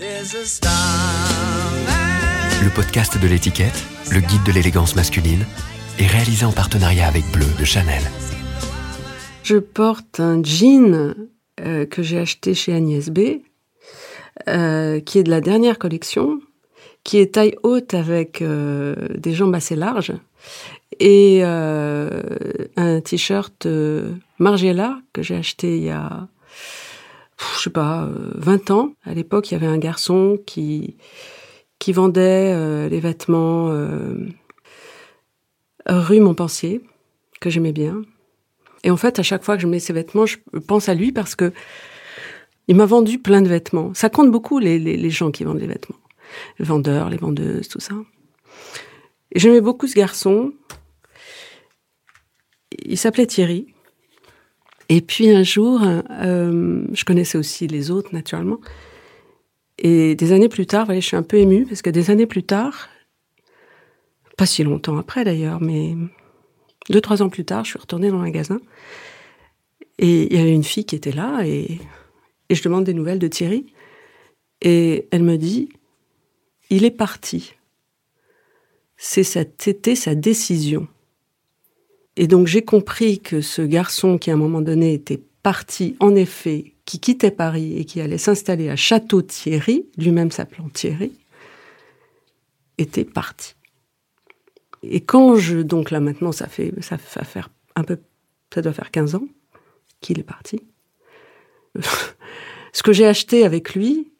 Le podcast de l'étiquette, le guide de l'élégance masculine, est réalisé en partenariat avec Bleu de Chanel. Je porte un jean euh, que j'ai acheté chez Agnès B, euh, qui est de la dernière collection, qui est taille haute avec euh, des jambes assez larges, et un t-shirt Margiela que j'ai acheté il y a, je sais pas, 20 ans. À l'époque, il y avait un garçon qui qui vendait les vêtements rue Montpensier, que j'aimais bien. Et en fait, à chaque fois que je mets ces vêtements, je pense à lui parce que il m'a vendu plein de vêtements. Ça compte beaucoup les, les, gens qui vendent les vêtements. Les vendeurs, les vendeuses, tout ça. Et j'aimais beaucoup ce garçon. Il s'appelait Thierry. Et puis un jour, euh, je connaissais aussi les autres, naturellement. Et des années plus tard, je suis un peu émue parce que des années plus tard, pas si longtemps après d'ailleurs, mais deux, trois ans plus tard, je suis retournée dans le magasin. Et il y avait une fille qui était là et, je demande des nouvelles de Thierry. Et elle me dit, il est parti. C'était sa décision. Et donc j'ai compris que ce garçon qui à un moment donné était parti, en effet, qui quittait Paris et qui allait s'installer à Château-Thierry, lui-même s'appelant Thierry, était parti. Et quand je, donc là maintenant, ça fait, ça faire un peu, ça doit faire 15 ans qu'il est parti. Ce que j'ai acheté avec lui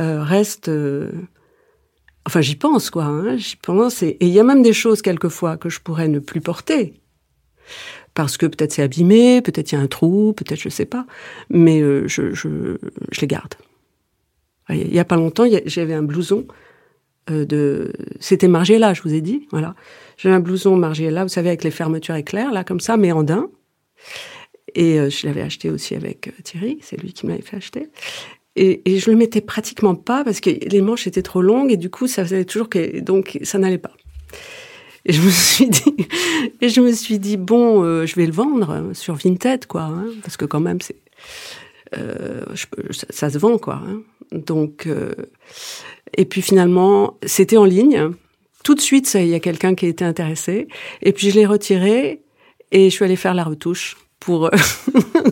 euh, reste, euh, enfin j'y pense quoi, hein, j'y pense. Et il y a même des choses quelquefois que je pourrais ne plus porter. Parce que peut-être c'est abîmé, peut-être il y a un trou, peut-être je sais pas, mais euh, je, les garde. Il y a pas longtemps, j'avais un blouson euh, de, c'était Margiela, je vous ai dit, voilà. J'ai un blouson Margiela, vous savez, avec les fermetures éclairs, là, comme ça, mais en daim. Et euh, je l'avais acheté aussi avec Thierry, c'est lui qui m'avait fait acheter. Et, et, je le mettais pratiquement pas parce que les manches étaient trop longues et du coup, ça faisait toujours que, donc, ça n'allait pas. Et je me suis dit, et je me suis dit, bon, je vais le vendre sur Vinted, quoi, hein, parce que quand même, c'est, ça, ça, se vend, quoi. Hein. Donc, et puis finalement, c'était en ligne. Tout de suite, il y a quelqu'un qui était intéressé. Et puis je l'ai retiré et je suis allée faire la retouche pour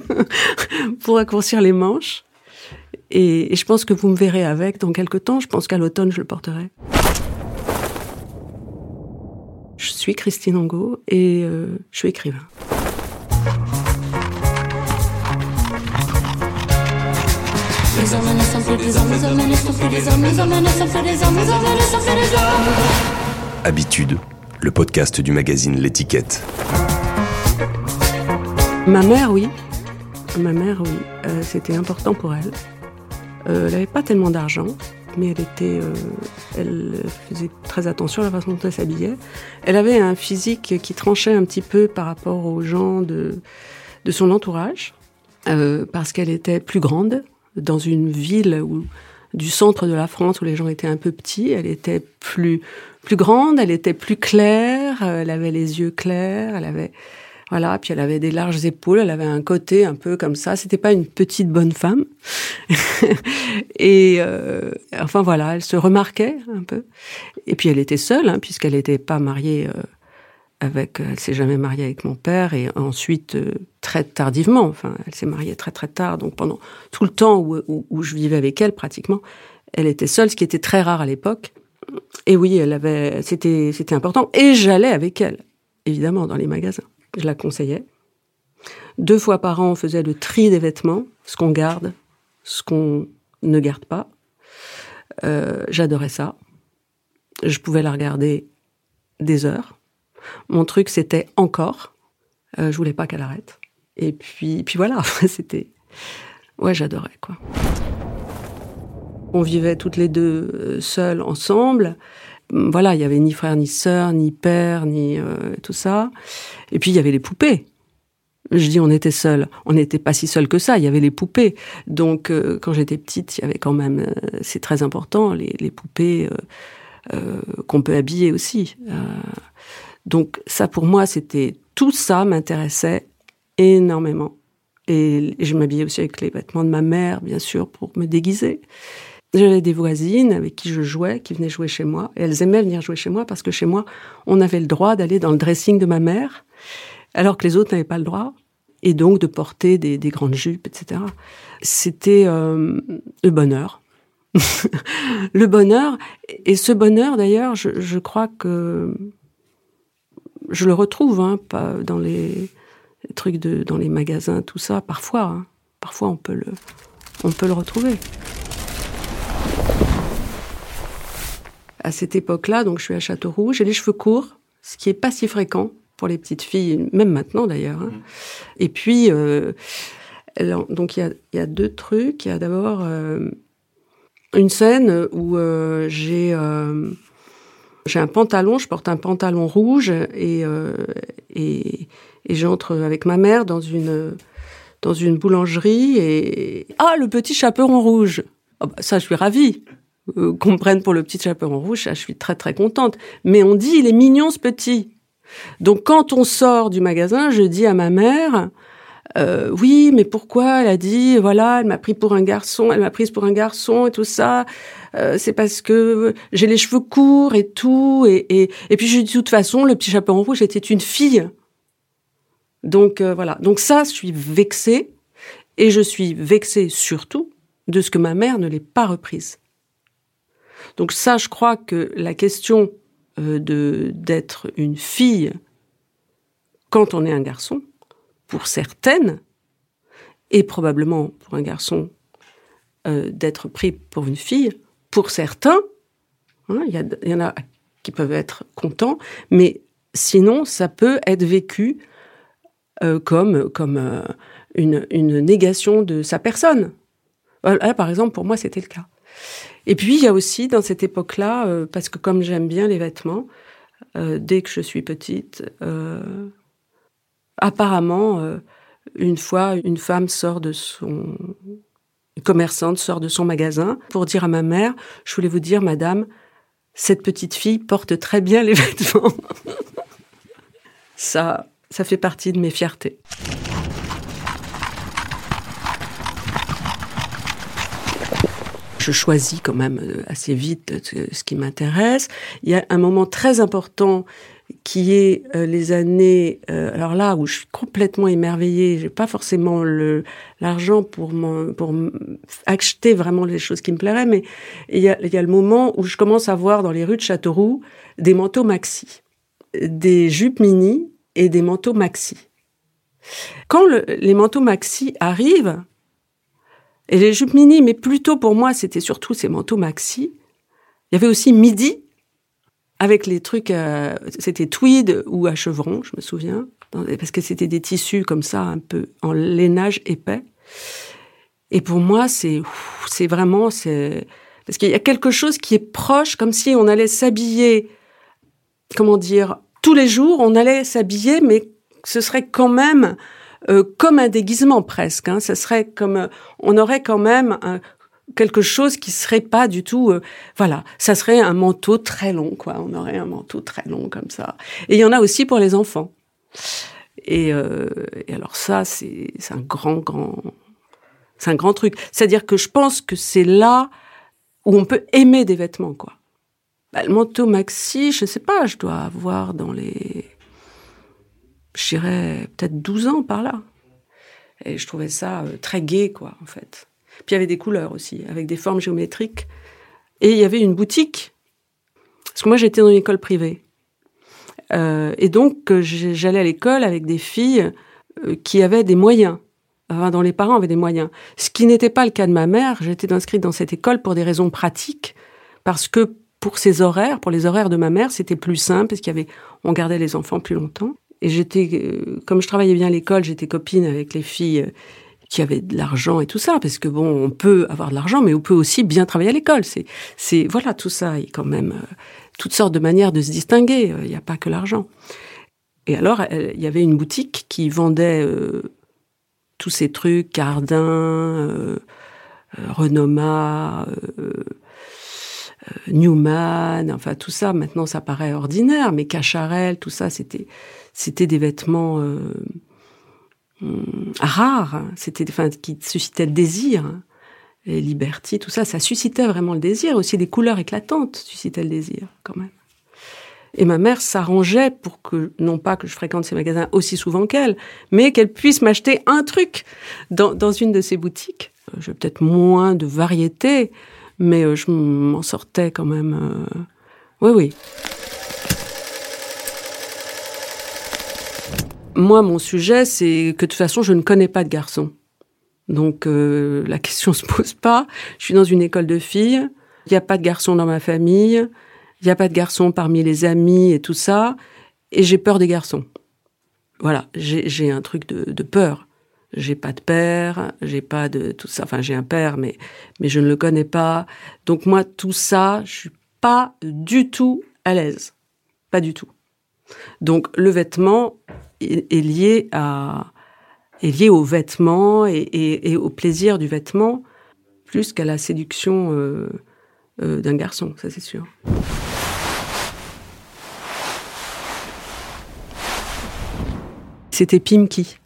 pour raccourcir les manches. Et, je pense que vous me verrez avec dans quelques temps. Je pense qu'à l'automne, je le porterai. Je suis Christine Angot et euh, je suis écrivain. Habitude, le podcast du magazine L'étiquette. Ma mère, oui. Ma mère, oui. Euh, c'était important pour elle. Euh, elle n'avait pas tellement d'argent, mais elle était, euh, elle faisait très attention à la façon dont elle s'habillait. Elle avait un physique qui tranchait un petit peu par rapport aux gens de, de son entourage, parce qu'elle était plus grande, dans une ville où, du centre de la France où les gens étaient un peu petits. Elle était plus plus grande, elle était plus claire, elle avait les yeux clairs, elle avait voilà, puis elle avait des larges épaules, elle avait un côté un peu comme ça. C'était pas une petite bonne femme. et euh, enfin voilà, elle se remarquait un peu. Et puis elle était seule, hein, puisqu'elle n'était pas mariée. Euh, avec, elle s'est jamais mariée avec mon père et ensuite euh, très tardivement. Enfin, elle s'est mariée très très tard, donc pendant tout le temps où, où, je vivais avec elle pratiquement, elle était seule, ce qui était très rare à l'époque. Et oui, elle avait, c'était c'était important. Et j'allais avec elle, évidemment, dans les magasins. Je la conseillais. Deux fois par an, on faisait le tri des vêtements, ce qu'on garde, ce qu'on ne garde pas. Euh, J'adorais ça. Je pouvais la regarder des heures mon truc, c'était encore. Euh, je voulais pas qu'elle arrête. Et puis, puis voilà, c'était. Ouais, j'adorais, quoi. On vivait toutes les deux euh, seules, ensemble. Voilà, il y avait ni frère, ni sœur, ni père, ni euh, tout ça. Et puis, il y avait les poupées. Je dis on était seuls. On n'était pas si seuls que ça. Il y avait les poupées. Donc, euh, quand j'étais petite, il y avait quand même, c'est très important, les, les poupées qu'on peut habiller aussi. Donc ça pour moi c'était tout ça m'intéressait énormément. Et je m'habillais aussi avec les vêtements de ma mère, bien sûr, pour me déguiser. J'avais des voisines avec qui je jouais, qui venaient jouer chez moi. Et elles aimaient venir jouer chez moi parce que chez moi, on avait le droit d'aller dans le dressing de ma mère, alors que les autres n'avaient pas le droit. Et donc de porter des, grandes jupes, etc. C'était euh, le bonheur. le bonheur. Et ce bonheur, d'ailleurs, je, crois que je le retrouve hein, dans les, trucs de, dans les magasins, tout ça. Parfois, hein. parfois on peut le, on peut le retrouver. À cette époque-là, donc je suis à Châteauroux, j'ai les cheveux courts, ce qui est pas si fréquent pour les petites filles, même maintenant d'ailleurs. Hein. Mmh. Et puis, euh, donc il y a, deux trucs. Il y a d'abord euh, une scène où euh, j'ai j'ai un pantalon, je porte un pantalon rouge et et, et j'entre avec ma mère dans une dans une boulangerie et ah le petit chaperon rouge. Oh, bah, ça je suis ravie. Euh, qu'on prenne pour le petit chaperon rouge, je suis très très contente. Mais on dit, il est mignon ce petit. Donc quand on sort du magasin, je dis à ma mère, euh, oui, mais pourquoi Elle a dit, voilà, elle m'a pris pour un garçon, elle m'a prise pour un garçon et tout ça. Euh, c'est parce que j'ai les cheveux courts et tout. Et, et, et puis je dis, de toute façon, le petit chaperon rouge était une fille. Donc euh, voilà. Donc ça, je suis vexée. Et je suis vexée surtout de ce que ma mère ne l'ait pas reprise. Donc ça, je crois que la question euh, d'être une fille quand on est un garçon, pour certaines, et probablement pour un garçon euh, d'être pris pour une fille, pour certains, hein, il y, en a qui peuvent être contents, mais sinon, ça peut être vécu euh, comme, comme une, une, négation de sa personne. Là, par exemple, pour moi, c'était le cas. Et puis il y a aussi dans cette époque-là, euh, parce que comme j'aime bien les vêtements, euh, dès que je suis petite, euh, apparemment, une fois, une femme sort de son une commerçante sort de son magasin pour dire à ma mère, je voulais vous dire, madame, cette petite fille porte très bien les vêtements. ça, ça fait partie de mes fiertés. Je choisis quand même euh, assez vite euh, ce qui m'intéresse. Il y a un moment très important qui est euh, les années, alors là où je suis complètement émerveillée, j'ai pas forcément le l'argent pour pour acheter vraiment les choses qui me plairaient, mais il y a, le moment où je commence à voir dans les rues de Châteauroux des manteaux maxi, des jupes mini et des manteaux maxi. Quand les manteaux maxi arrivent, et les jupes mini, mais plutôt pour moi, c'était surtout ces manteaux maxi. Il y avait aussi midi, avec les trucs, euh, c'était tweed ou à chevron, je me souviens, parce que c'était des tissus comme ça, un peu en lainage épais. Et pour moi, c'est, c'est vraiment, c'est, parce qu'il y a quelque chose qui est proche, comme si on allait s'habiller, comment dire, tous les jours, on allait s'habiller, mais ce serait quand même euh, comme un déguisement presque. Hein. Ça serait comme euh, on aurait quand même quelque chose qui serait pas du tout euh, voilà. Ça serait un manteau très long quoi. On aurait un manteau très long comme ça. Et il y en a aussi pour les enfants. Et, et alors ça c'est un grand grand c'est un grand truc. C'est à dire que je pense que c'est là où on peut aimer des vêtements quoi. Bah, le manteau maxi je sais pas je dois avoir dans les j'irais peut-être 12 ans par là. Et je trouvais ça euh, très gai, quoi, en fait. Puis il y avait des couleurs aussi, avec des formes géométriques. Et il y avait une boutique. Parce que moi, j'étais dans une école privée. Euh, et donc, euh, j'allais à l'école avec des filles qui avaient des moyens. Enfin, dont les parents avaient des moyens. Ce qui n'était pas le cas de ma mère. J'étais inscrite dans cette école pour des raisons pratiques. Parce que pour ses horaires, pour les horaires de ma mère, c'était plus simple, parce qu'il gardait les enfants plus longtemps. Et j'étais, euh, comme je travaillais bien à l'école, j'étais copine avec les filles euh, qui avaient de l'argent et tout ça, parce que bon, on peut avoir de l'argent, mais on peut aussi bien travailler à l'école. C'est, voilà, tout ça, a quand même euh, toutes sortes de manières de se distinguer. Il n'y a pas que l'argent. Et alors, il y avait une boutique qui vendait tous ces trucs, Cardin, Renoma, Newman, enfin tout ça. Maintenant, ça paraît ordinaire, mais Cacharel, tout ça, c'était c'était des vêtements euh, hum, rares, c'était, enfin, qui suscitaient le désir. et Liberty, tout ça, ça suscitait vraiment le désir. Aussi des couleurs éclatantes suscitaient le désir, quand même. Et ma mère s'arrangeait pour que, non pas que je fréquente ces magasins aussi souvent qu'elle, mais qu'elle puisse m'acheter un truc dans, dans une de ces boutiques. Euh, j'ai peut-être moins de variété, mais euh, je m'en sortais quand même. Oui, oui. Moi, mon sujet, c'est que de toute façon, je ne connais pas de garçon. Donc, la question se pose pas. Je suis dans une école de filles. Il n'y a pas de garçon dans ma famille. Il n'y a pas de garçons parmi les amis et tout ça. Et j'ai peur des garçons. Voilà, j'ai un truc de, de peur. J'ai pas de père, j'ai pas de tout ça. Enfin, j'ai un père, mais mais je ne le connais pas. Donc moi, tout ça, je suis pas du tout à l'aise, pas du tout. Donc le vêtement est, lié à est lié au vêtement et, et, et, au plaisir du vêtement plus qu'à la séduction euh, euh, d'un garçon, ça c'est sûr. C'était Pimki.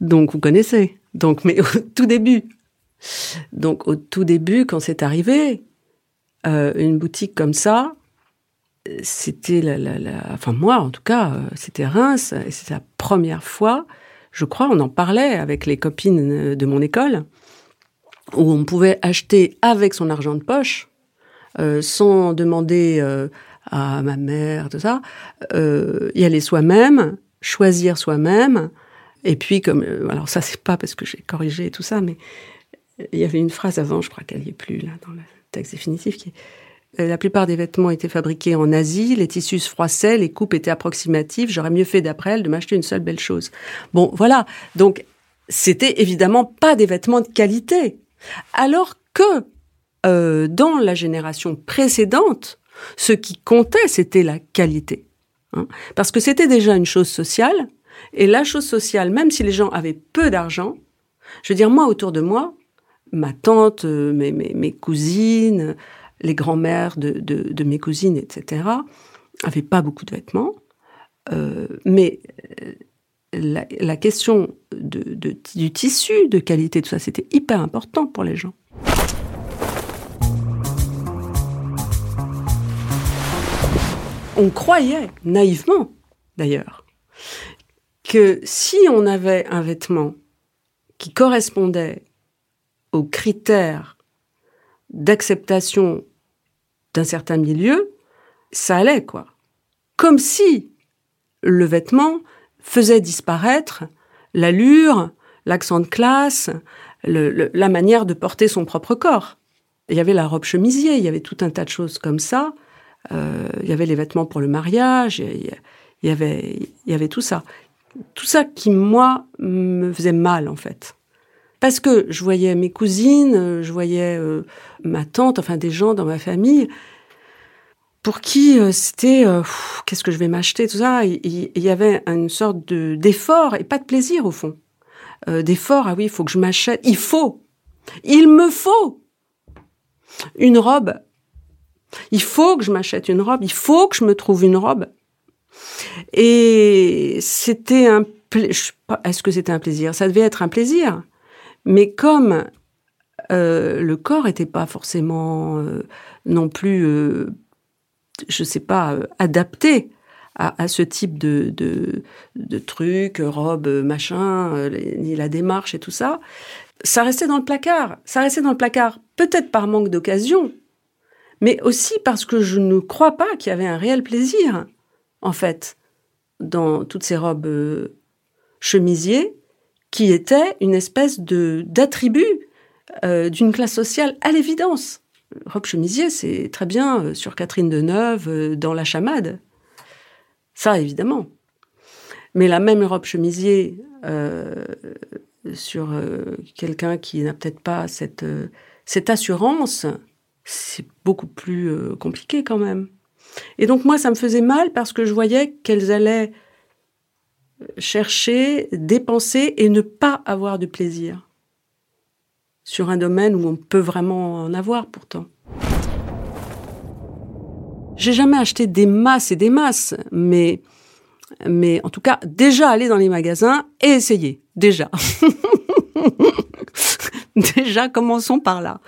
Donc vous connaissez. Donc, mais au tout début. Donc au tout début, quand c'est arrivé, euh, une boutique comme ça, c'était la, la, la, enfin moi en tout cas, euh, c'était Reims, et c'était la première fois, je crois, on en parlait avec les copines de mon école, où on pouvait acheter avec son argent de poche, euh, sans demander euh, à ma mère, tout ça, euh, y aller soi-même, choisir soi-même. Et puis, comme, euh, alors ça, c'est pas parce que j'ai corrigé tout ça, mais il y avait une phrase avant, je crois qu'elle n'y est plus là dans le texte définitif, qui est euh, la plupart des vêtements étaient fabriqués en Asie, les tissus se froissaient, les coupes étaient approximatives, j'aurais mieux fait d'après elle de m'acheter une seule belle chose. Bon, voilà. Donc, c'était évidemment pas des vêtements de qualité. Alors que, euh, dans la génération précédente, ce qui comptait, c'était la qualité. Hein. Parce que c'était déjà une chose sociale, et la chose sociale, même si les gens avaient peu d'argent, je veux dire, moi, autour de moi, ma tante, euh, mes cousines, les grands-mères de, mes cousines, etc., avaient pas beaucoup de vêtements. Euh, mais euh, la, question du tissu, de qualité, tout ça, c'était hyper important pour les gens. On croyait, naïvement d'ailleurs, que si on avait un vêtement qui correspondait aux critères d'acceptation d'un certain milieu, ça allait, quoi. Comme si le vêtement faisait disparaître l'allure, l'accent de classe, la manière de porter son propre corps. Il y avait la robe chemisier, il y avait tout un tas de choses comme ça. Euh, il y avait les vêtements pour le mariage, il y avait, il y avait tout ça. Tout ça qui, moi, me faisait mal, en fait. Parce que je voyais mes cousines, je voyais euh, ma tante, enfin des gens dans ma famille, pour qui euh, c'était euh, qu'est-ce que je vais m'acheter, tout ça. Il, y avait une sorte de d'effort et pas de plaisir au fond. Euh, d'effort, ah oui, il faut que je m'achète. Il faut, il me faut une robe. Il faut que je m'achète une robe. Il faut que je me trouve une robe. Et c'était un est-ce que c'était un plaisir? Ça devait être un plaisir. Mais comme euh, le corps n'était pas forcément euh, non plus, euh, je sais pas, adapté à, ce type de, de, de trucs, robe, machin, ni la démarche et tout ça, ça restait dans le placard. Ça restait dans le placard, peut-être par manque d'occasion, mais aussi parce que je ne crois pas qu'il y avait un réel plaisir, en fait, dans toutes ces robes chemisiers qui était une espèce de d'attribut euh, d'une classe sociale à l'évidence. Robe chemisier, c'est très bien euh, sur Catherine Deneuve, euh, dans La Chamade. Ça, évidemment. Mais la même robe chemisier euh, sur quelqu'un qui n'a peut-être pas cette, cette assurance, c'est beaucoup plus compliqué quand même. Et donc moi, ça me faisait mal parce que je voyais qu'elles allaient chercher, dépenser et ne pas avoir de plaisir sur un domaine où on peut vraiment en avoir pourtant. J'ai jamais acheté des masses et des masses, mais mais en tout cas déjà aller dans les magasins et essayer déjà. Déjà, commençons par là.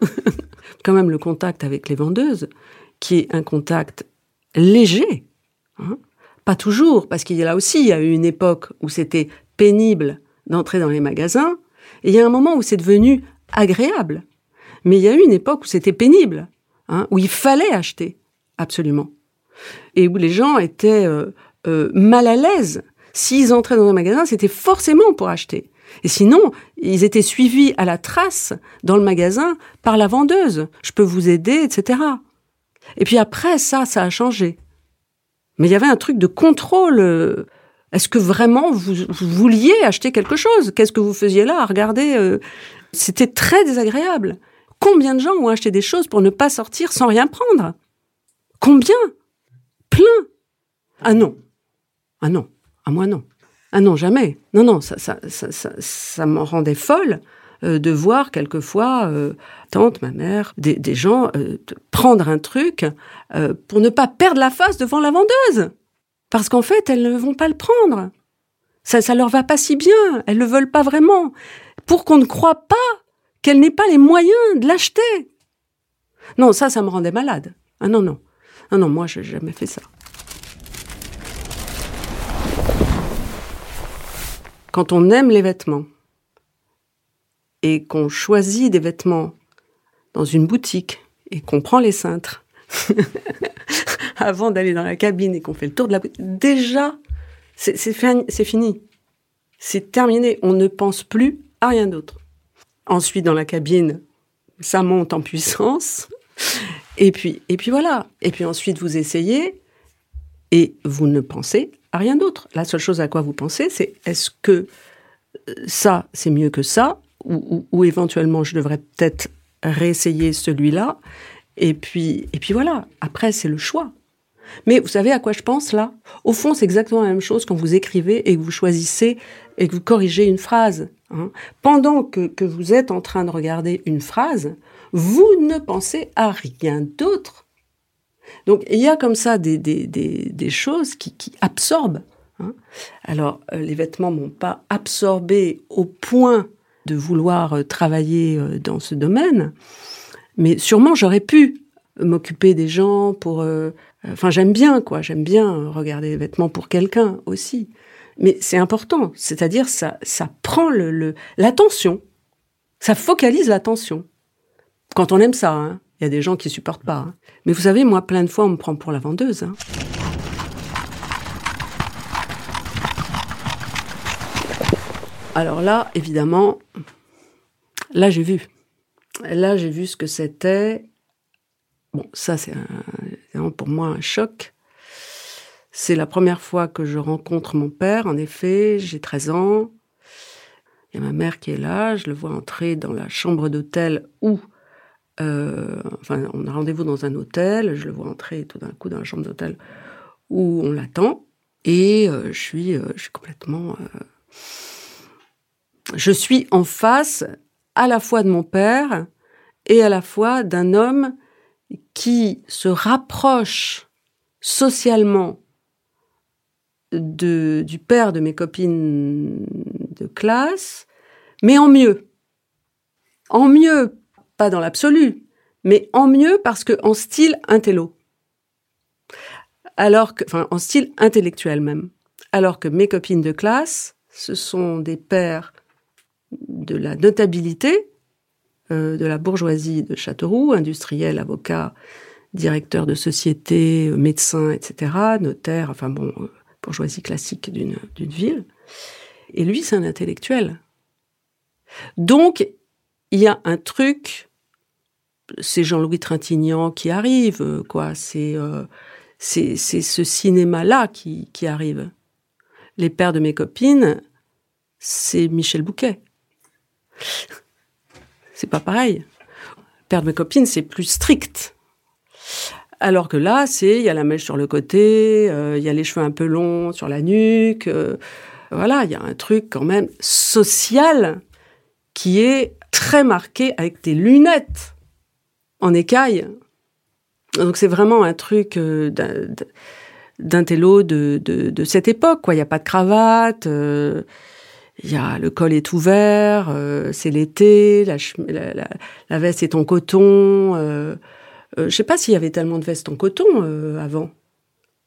Quand même le contact avec les vendeuses, qui est un contact léger. Hein. Pas toujours, parce qu'il y a là aussi, il y a eu une époque où c'était pénible d'entrer dans les magasins, et il y a un moment où c'est devenu agréable. Mais il y a eu une époque où c'était pénible, hein, où il fallait acheter, absolument. Et où les gens étaient euh, euh, mal à l'aise. S'ils entraient dans un magasin, c'était forcément pour acheter. Et sinon, ils étaient suivis à la trace dans le magasin par la vendeuse. Je peux vous aider, etc. Et puis après, ça, ça a changé. Mais il y avait un truc de contrôle. Euh, est-ce que vraiment vous, vouliez acheter quelque chose? Qu'est-ce que vous faisiez là Regardez, euh, c'était très désagréable. Combien de gens ont acheté des choses pour ne pas sortir sans rien prendre? Combien? Plein. Ah non. Ah non. À moi non. Ah non, jamais. Non, non, ça, ça, ça, ça, ça m'en rendait folle euh, de voir quelquefois euh, tante, ma mère, des, gens euh, prendre un truc pour ne pas perdre la face devant la vendeuse. Parce qu'en fait, elles ne vont pas le prendre. Ça, ça leur va pas si bien. Elles le veulent pas vraiment. Pour qu'on ne croit pas qu'elles n'aient pas les moyens de l'acheter. Non, ça, ça me rendait malade. Ah non, non. Ah non, moi, j'ai jamais fait ça. quand on aime les vêtements et qu'on choisit des vêtements dans une boutique et qu'on prend les cintres avant d'aller dans la cabine et qu'on fait le tour de la boutique, déjà, c'est fini. C'est terminé. On ne pense plus à rien d'autre. Ensuite, dans la cabine, ça monte en puissance. Et puis, et puis voilà. Et puis ensuite, vous essayez et vous ne pensez à rien d'autre. La seule chose à quoi vous pensez, c'est est-ce que euh, ça, c'est mieux que ça, ou, éventuellement je devrais peut-être réessayer celui-là. Et puis, et puis voilà. Après, c'est le choix. Mais vous savez à quoi je pense là? Au fond, c'est exactement la même chose quand vous écrivez et que vous choisissez et que vous corrigez une phrase. Hein. Pendant que, que vous êtes en train de regarder une phrase, vous ne pensez à rien d'autre donc il y a comme ça des, des, des, choses qui, qui absorbent. Hein. Alors euh, les vêtements m'ont pas absorbé au point de vouloir euh, travailler euh, dans ce domaine, mais sûrement j'aurais pu m'occuper des gens pour. enfin j'aime bien quoi, j'aime bien regarder les vêtements pour quelqu'un aussi. Mais c'est important, c'est-à-dire ça ça prend le l'attention, ça focalise l'attention. Quand on aime ça, hein. Il y a des gens qui supportent pas. Hein. Mais vous savez, moi, plein de fois, on me prend pour la vendeuse. Hein. Alors là, évidemment, là, j'ai vu. Là, j'ai vu ce que c'était. Bon, ça, c'est pour moi un choc. C'est la première fois que je rencontre mon père, en effet, j'ai 13 ans. Il y a ma mère qui est là, je le vois entrer dans la chambre d'hôtel où euh, enfin, on a rendez-vous dans un hôtel, je le vois entrer tout d'un coup dans la chambre d'hôtel où on l'attend, et euh, euh, je suis complètement, je suis en face à la fois de mon père et à la fois d'un homme qui se rapproche socialement du père de mes copines de classe, mais en mieux. En mieux pas dans l'absolu, mais en mieux parce que en style intello. Alors que, enfin, en style intellectuel même. Alors que mes copines de classe, ce sont des pères de la notabilité, euh, de la bourgeoisie de Châteauroux, industriel, avocat, directeur de société, médecin, etc., notaire, enfin bon, euh, bourgeoisie classique d'une ville. Et lui, c'est un intellectuel. Donc, il y a un truc c'est Jean-Louis Trintignant qui arrive, euh, quoi. C'est euh, c'est ce cinéma-là qui, qui arrive. Les pères de mes copines, c'est Michel Bouquet. c'est pas pareil. Père de mes copines, c'est plus strict. Alors que là, c'est il y a la mèche sur le côté, euh, il y a les cheveux un peu longs sur la nuque. voilà, il y a un truc quand même social qui est très marqué avec des lunettes en écaille. Donc c'est vraiment un truc euh, d'un télo de, cette époque. Il n'y a pas de cravate, euh, il y a le col est ouvert, euh, c'est l'été, la, veste est en coton. Euh, euh, je sais pas s'il y avait tellement de vestes en coton avant.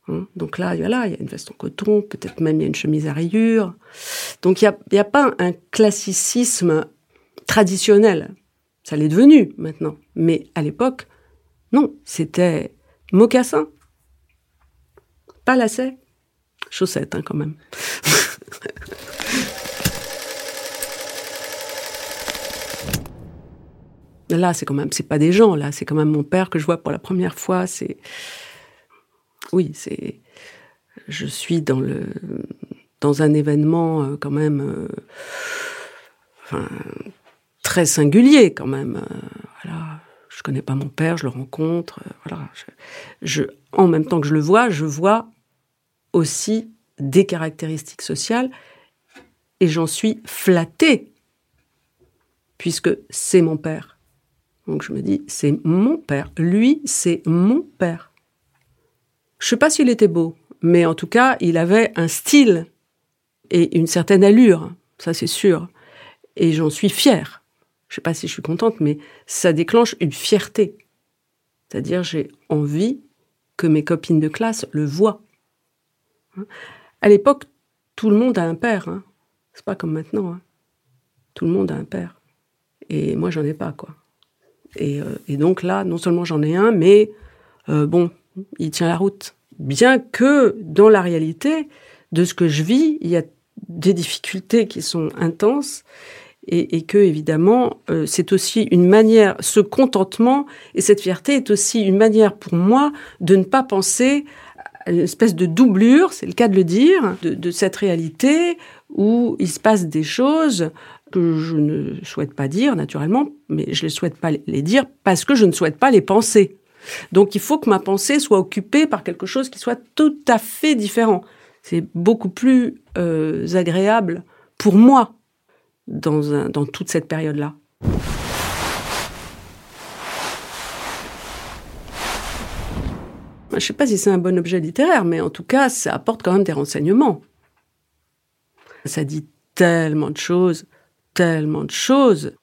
Hein. Donc là, il y a une veste en coton, peut-être même il y a une chemise à rayures. Donc il n'y a, pas un classicisme traditionnel. Ça l'est devenu maintenant. Mais à l'époque, non, c'était mocassin, pas lacet, chaussettes hein, quand même. Là, c'est quand même, c'est pas des gens, là, c'est quand même mon père que je vois pour la première fois. Oui, c'est, je suis dans un événement euh, quand même, euh, très singulier quand même. Euh, voilà, connais pas mon père, je le rencontre. je, en même temps que je le vois, je vois aussi des caractéristiques sociales et j'en suis flattée puisque c'est mon père. Donc je me dis, c'est mon père. Lui, c'est mon père. Je sais pas s'il était beau, mais en tout cas, il avait un style et une certaine allure, ça c'est sûr. Et j'en suis fière. Je sais pas si je suis contente, mais ça déclenche une fierté. C'est-à-dire, j'ai envie que mes copines de classe le voient. À l'époque, tout le monde a un père. Hein. C'est pas comme maintenant. Hein. Tout le monde a un père. Et moi, j'en ai pas, quoi. Et, euh, et donc là, non seulement j'en ai un, mais euh, bon, il tient la route. Bien que dans la réalité de ce que je vis, il y a des difficultés qui sont intenses et, et que évidemment euh, c'est aussi une manière, ce contentement et cette fierté est aussi une manière pour moi de ne pas penser à une espèce de doublure, c'est le cas de le dire, de, de cette réalité où il se passe des choses que je ne souhaite pas dire, naturellement, mais je ne souhaite pas les dire parce que je ne souhaite pas les penser. Donc il faut que ma pensée soit occupée par quelque chose qui soit tout à fait différent. C'est beaucoup plus euh, agréable pour moi dans, toute cette période-là. Je ne sais pas si c'est un bon objet littéraire, mais en tout cas, ça apporte quand même des renseignements. Ça dit tellement de choses tellement de choses,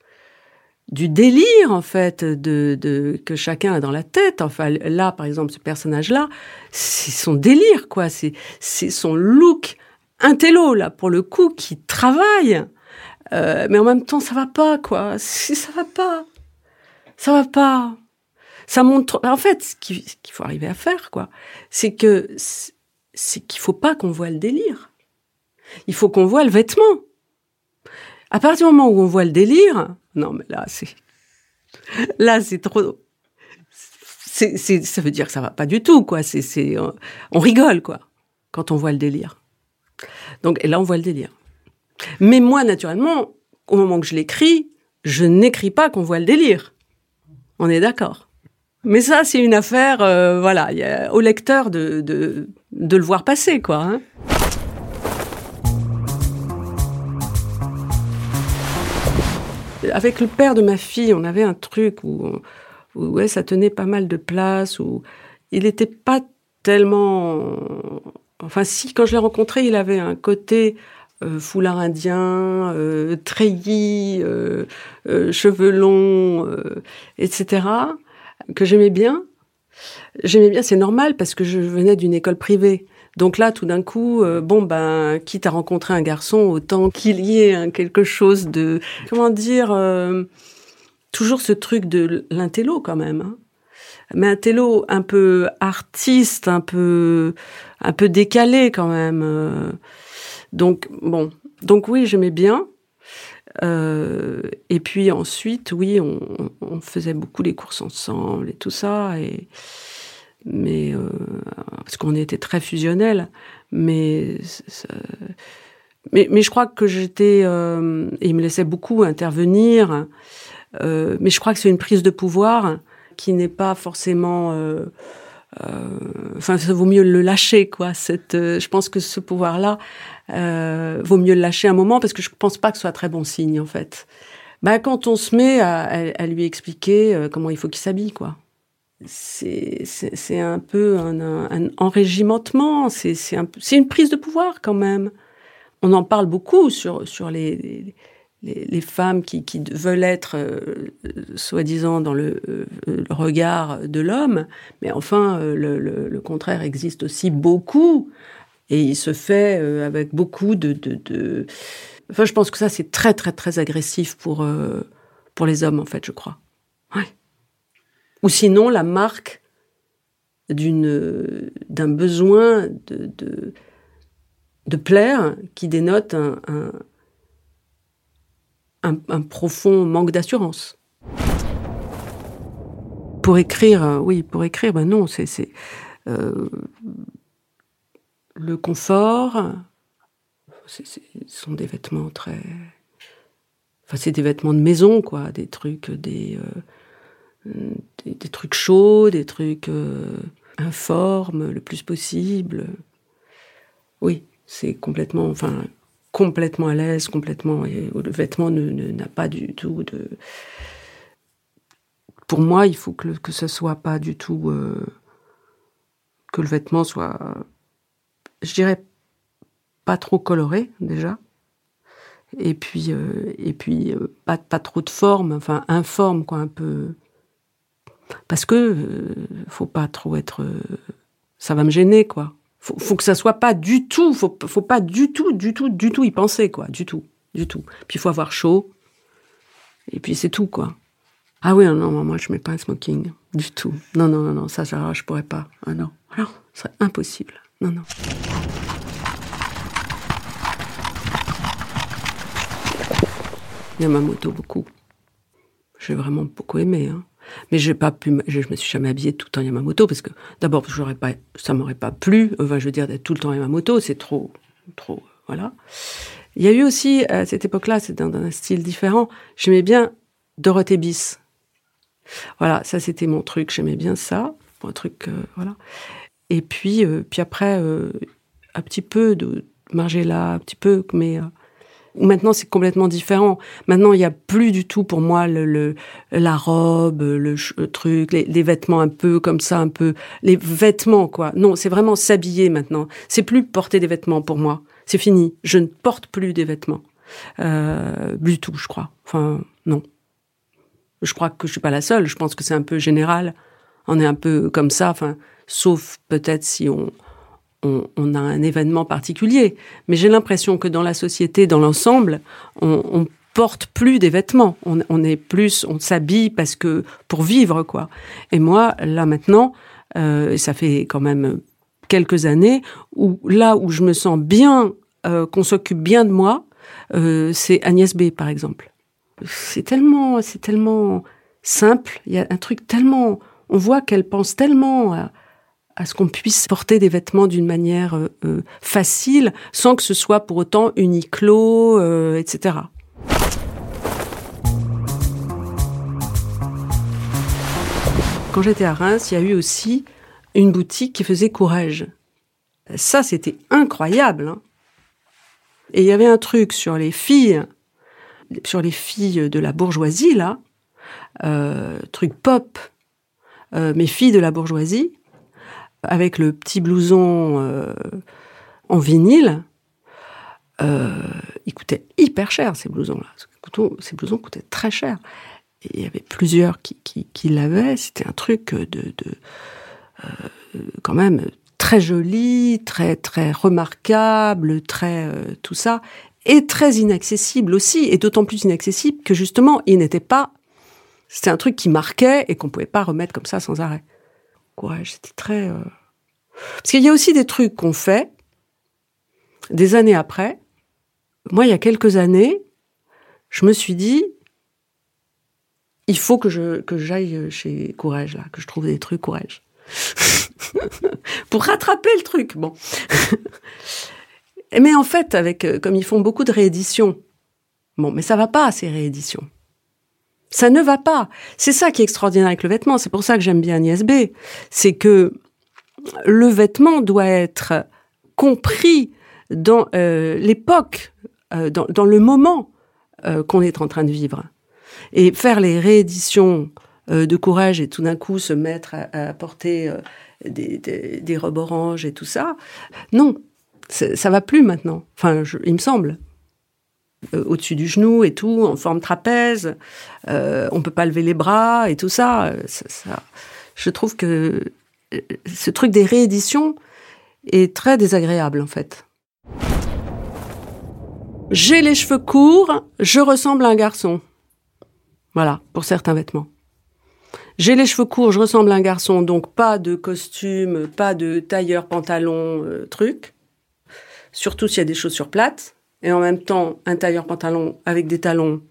du délire en fait de, de, que chacun a dans la tête. Enfin là, par exemple, ce personnage-là, c'est son délire quoi. C'est c'est son look intello là pour le coup qui travaille, euh, mais en même temps ça va pas quoi. Ça va pas, ça va pas. Ça montre. En fait, ce qu'il faut arriver à faire quoi, c'est que c'est qu'il faut pas qu'on voit le délire. Il faut qu'on voit le vêtement. À partir du moment où on voit le délire, non, mais là, c'est, là, c'est trop, c'est, c'est, ça veut dire que ça va pas du tout, quoi. C'est, c'est, on rigole, quoi, quand on voit le délire. Donc, et là, on voit le délire. Mais moi, naturellement, au moment que je l'écris, je n'écris pas qu'on voit le délire. On est d'accord. Mais ça, c'est une affaire, euh, voilà, y a, au lecteur de, de, de le voir passer, quoi. Hein. Avec le père de ma fille, on avait un truc où, ouais, ça tenait pas mal de place, où il n'était pas tellement. Enfin, si, quand je l'ai rencontré, il avait un côté euh, foulard indien, euh, treillis, euh, cheveux longs, etc., que j'aimais bien. J'aimais bien, c'est normal, parce que je venais d'une école privée. Donc là, tout d'un coup, euh, bon ben, quitte à rencontrer un garçon, autant qu'il y ait quelque chose de, comment dire, euh, toujours ce truc de l'intello quand même. Hein. Mais un un peu artiste, un peu, un peu décalé quand même. Euh. Donc bon, donc oui, j'aimais bien. et puis ensuite, oui, on, on, faisait beaucoup les courses ensemble et tout ça. Et mais euh, parce qu'on était très fusionnels, mais mais, mais je crois que j'étais euh, il me laissait beaucoup intervenir, euh, mais je crois que c'est une prise de pouvoir qui n'est pas forcément euh, euh, enfin ça vaut mieux le lâcher quoi. Cette je pense que ce pouvoir là vaut mieux le lâcher un moment parce que je pense pas que ce soit très bon signe en fait. Bah quand on se met à, à lui expliquer comment il faut qu'il s'habille quoi c'est un peu un, un, enrégimentement, c'est un, une prise de pouvoir quand même. on en parle beaucoup sur, sur les, les, femmes qui, qui, veulent être, euh, soi-disant, dans le, euh, le, regard de l'homme, mais enfin, euh, le, le, contraire existe aussi beaucoup, et il se fait avec beaucoup de, de, de, Enfin, je pense que ça, c'est très, très, très agressif pour, pour les hommes, en fait, je crois. Ouais. Ou sinon, la marque d'une d'un besoin de, de, plaire qui dénote un, un profond manque d'assurance. Pour écrire, euh, oui, pour écrire, ben non, c'est euh, le confort. Ce sont des vêtements très, enfin c'est des vêtements de maison, quoi, des trucs, des euh, des, trucs chauds, des trucs informes le plus possible. Oui, c'est complètement, enfin, complètement à l'aise, complètement. Et le vêtement n'a pas du tout de. Pour moi, il faut que, que ce soit pas du tout. Euh, que le vêtement soit. Je dirais pas trop coloré, déjà. Et puis, euh, et puis euh, pas, pas trop de forme, enfin informe, quoi, un peu. Parce que faut pas trop être. ça va me gêner, quoi faut, faut que ça soit pas du tout, faut, faut pas du tout, du tout, du tout y penser, quoi, du tout, du tout. Puis il faut avoir chaud, et puis c'est tout, quoi. Ah oui, non, moi je mets pas un smoking, du tout. Non, non, non, non, ça, ça je pourrais pas. Ah non, alors, ce serait impossible. Non, non. Yamamoto, beaucoup. J'ai vraiment beaucoup aimé. Hein. Mais j'ai pas pu, je, me suis jamais habillée tout le temps Yamamoto parce que d'abord j'aurais pas, ça m'aurait pas plu. Enfin, je veux dire d'être tout le temps Yamamoto, c'est trop, trop, voilà. Il y a eu aussi à cette époque-là, c'est dans, un style différent. J'aimais bien Dorothée Bis. Voilà, ça c'était mon truc. J'aimais bien ça, un truc, euh, voilà. Et puis, euh, puis après, euh, un petit peu de Margiela, un petit peu, mais Maintenant, c'est complètement différent. Maintenant, il n'y a plus du tout pour moi le, la robe, le, truc, les, vêtements un peu comme ça, un peu les vêtements quoi. Non, c'est vraiment s'habiller maintenant. C'est plus porter des vêtements pour moi. C'est fini. Je ne porte plus des vêtements euh, du tout, je crois. Enfin, non. Je crois que je suis pas la seule. Je pense que c'est un peu général. On est un peu comme ça. Enfin, sauf peut-être si on on, a un événement particulier. Mais j'ai l'impression que dans la société, dans l'ensemble, on, on, porte plus des vêtements. On, est plus, on s'habille parce que pour vivre quoi. Et moi, là maintenant, euh, ça fait quand même quelques années où là où je me sens bien, euh, qu'on s'occupe bien de moi, euh, c'est Agnès B par exemple. C'est tellement, c'est tellement simple. Il y a un truc tellement, on voit qu'elle pense tellement à ce qu'on puisse porter des vêtements d'une manière euh, euh, facile, sans que ce soit pour autant Uniqlo, euh, etc. Quand j'étais à Reims, il y a eu aussi une boutique qui faisait courage. Ça, c'était incroyable. Hein. Et il y avait un truc sur les filles, sur les filles de la bourgeoisie, là, truc pop, mes filles de la bourgeoisie, avec le petit blouson euh, en vinyle, euh, il coûtait hyper cher ces blousons-là. Ces blousons coûtaient très cher. Il y avait plusieurs qui, qui, l'avaient. C'était un truc de, euh, quand même très joli, très très remarquable, très tout ça, et très inaccessible aussi, et d'autant plus inaccessible que justement il n'était pas. C'était un truc qui marquait et qu'on pouvait pas remettre comme ça sans arrêt courage. C'était très. Euh, parce qu'il y a aussi des trucs qu'on fait des années après. Moi, il y a quelques années, je me suis dit, il faut que je que j'aille chez Courage là, que je trouve des trucs Courage pour rattraper le truc. Bon, mais en fait, avec euh, comme ils font beaucoup de rééditions, bon, mais ça va pas ces rééditions. Ça ne va pas. C'est ça qui est extraordinaire avec le vêtement. C'est pour ça que j'aime bien Agnès B. C'est que le vêtement doit être compris dans euh, l'époque, euh, dans, le moment euh, qu'on est en train de vivre. Et faire les rééditions de courage et tout d'un coup se mettre à, porter des, des, robes oranges et tout ça, non. ça va plus maintenant. Enfin, il me semble. Euh, au-dessus du genou et tout, en forme trapèze. Euh, on peut pas lever les bras et tout ça. ça. Je trouve que euh, ce truc des rééditions est très désagréable en fait. J'ai les cheveux courts, je ressemble à un garçon. Voilà, pour certains vêtements. J'ai les cheveux courts, je ressemble à un garçon, donc pas de costume, pas de tailleur, pantalon, truc. Surtout s'il y a des chaussures plates et en même temps un tailleur pantalon avec des talons,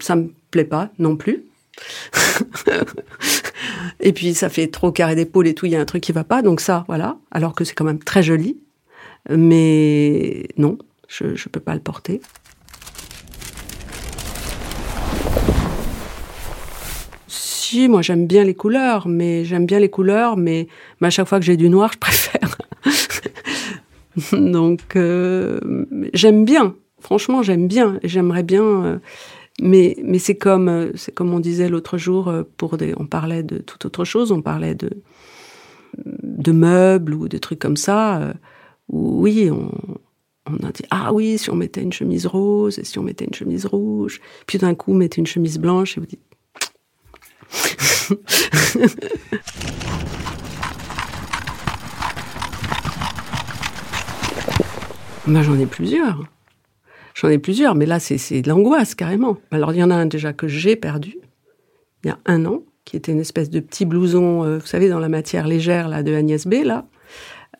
ça me plaît pas non plus. et puis ça fait trop carré d'épaule et tout, il y a un truc qui va pas, donc ça, voilà. Alors que c'est quand même très joli, mais non, je ne peux pas le porter. Si, moi j'aime bien les couleurs, mais j'aime bien les couleurs, mais, mais à chaque fois que j'ai du noir, je préfère. Donc euh, j'aime bien, franchement j'aime bien, j'aimerais bien. Euh, mais mais c'est comme euh, c'est comme on disait l'autre jour pour des, on parlait de toute autre chose, on parlait de de meubles ou de trucs comme ça. Où, oui, on, on a dit ah oui si on mettait une chemise rose et si on mettait une chemise rouge, puis d'un coup mettez une chemise blanche et vous dites Moi, j'en ai plusieurs. J'en ai plusieurs, mais là, c'est de l'angoisse, carrément. Alors, il y en a un déjà que j'ai perdu, il y a un an, qui était une espèce de petit blouson, euh, vous savez, dans la matière légère là, de Agnès B, euh,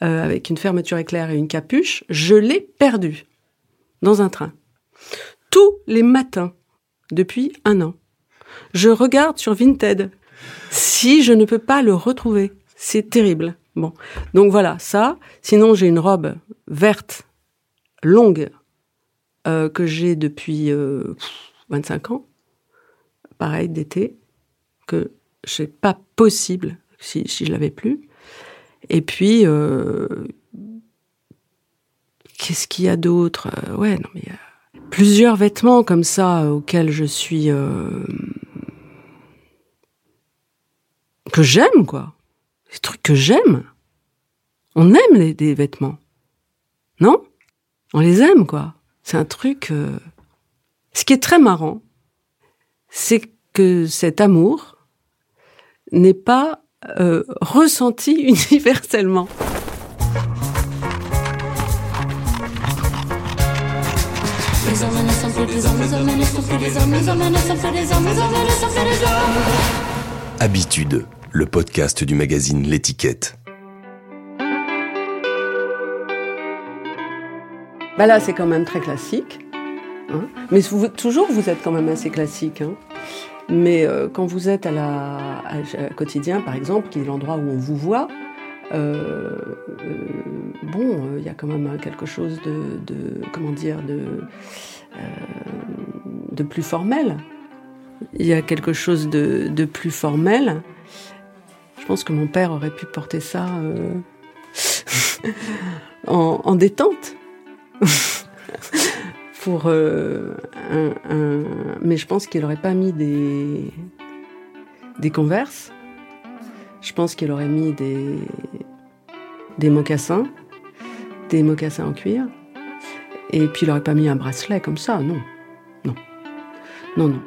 avec une fermeture éclair et une capuche. Je l'ai perdu dans un train. Tous les matins, depuis un an. Je regarde sur Vinted si je ne peux pas le retrouver. C'est terrible. Bon, donc voilà, ça. Sinon, j'ai une robe verte longue euh, que j'ai depuis 25 euh, ans, pareil d'été, que c'est pas possible si, si je l'avais plus. Et puis, euh, qu'est-ce qu'il y a d'autre? Ouais, non, mais il y a plusieurs vêtements comme ça auxquels je suis. que j'aime, quoi. Des trucs que j'aime. On aime les, des vêtements. Non? On les aime, quoi. C'est un truc. Euh, ce qui est très marrant, c'est que cet amour n'est pas euh, ressenti universellement. Habitude, le podcast du magazine L'étiquette. Bah là, c'est quand même très classique. Hein. Mais toujours, vous êtes quand même assez classique. Hein. Mais euh, quand vous êtes à la quotidien, par exemple, qui est l'endroit où on vous voit, euh, euh, bon, il y a quand même quelque chose de, comment dire, de, de plus formel. Il y a quelque chose de, de, plus formel. Je pense que mon père aurait pu porter ça en, en détente. pour euh, un, mais je pense qu'il aurait pas mis des des converses. Je pense qu'il aurait mis des des mocassins, des mocassins en cuir. Et puis il aurait pas mis un bracelet comme ça, non, non, non, non.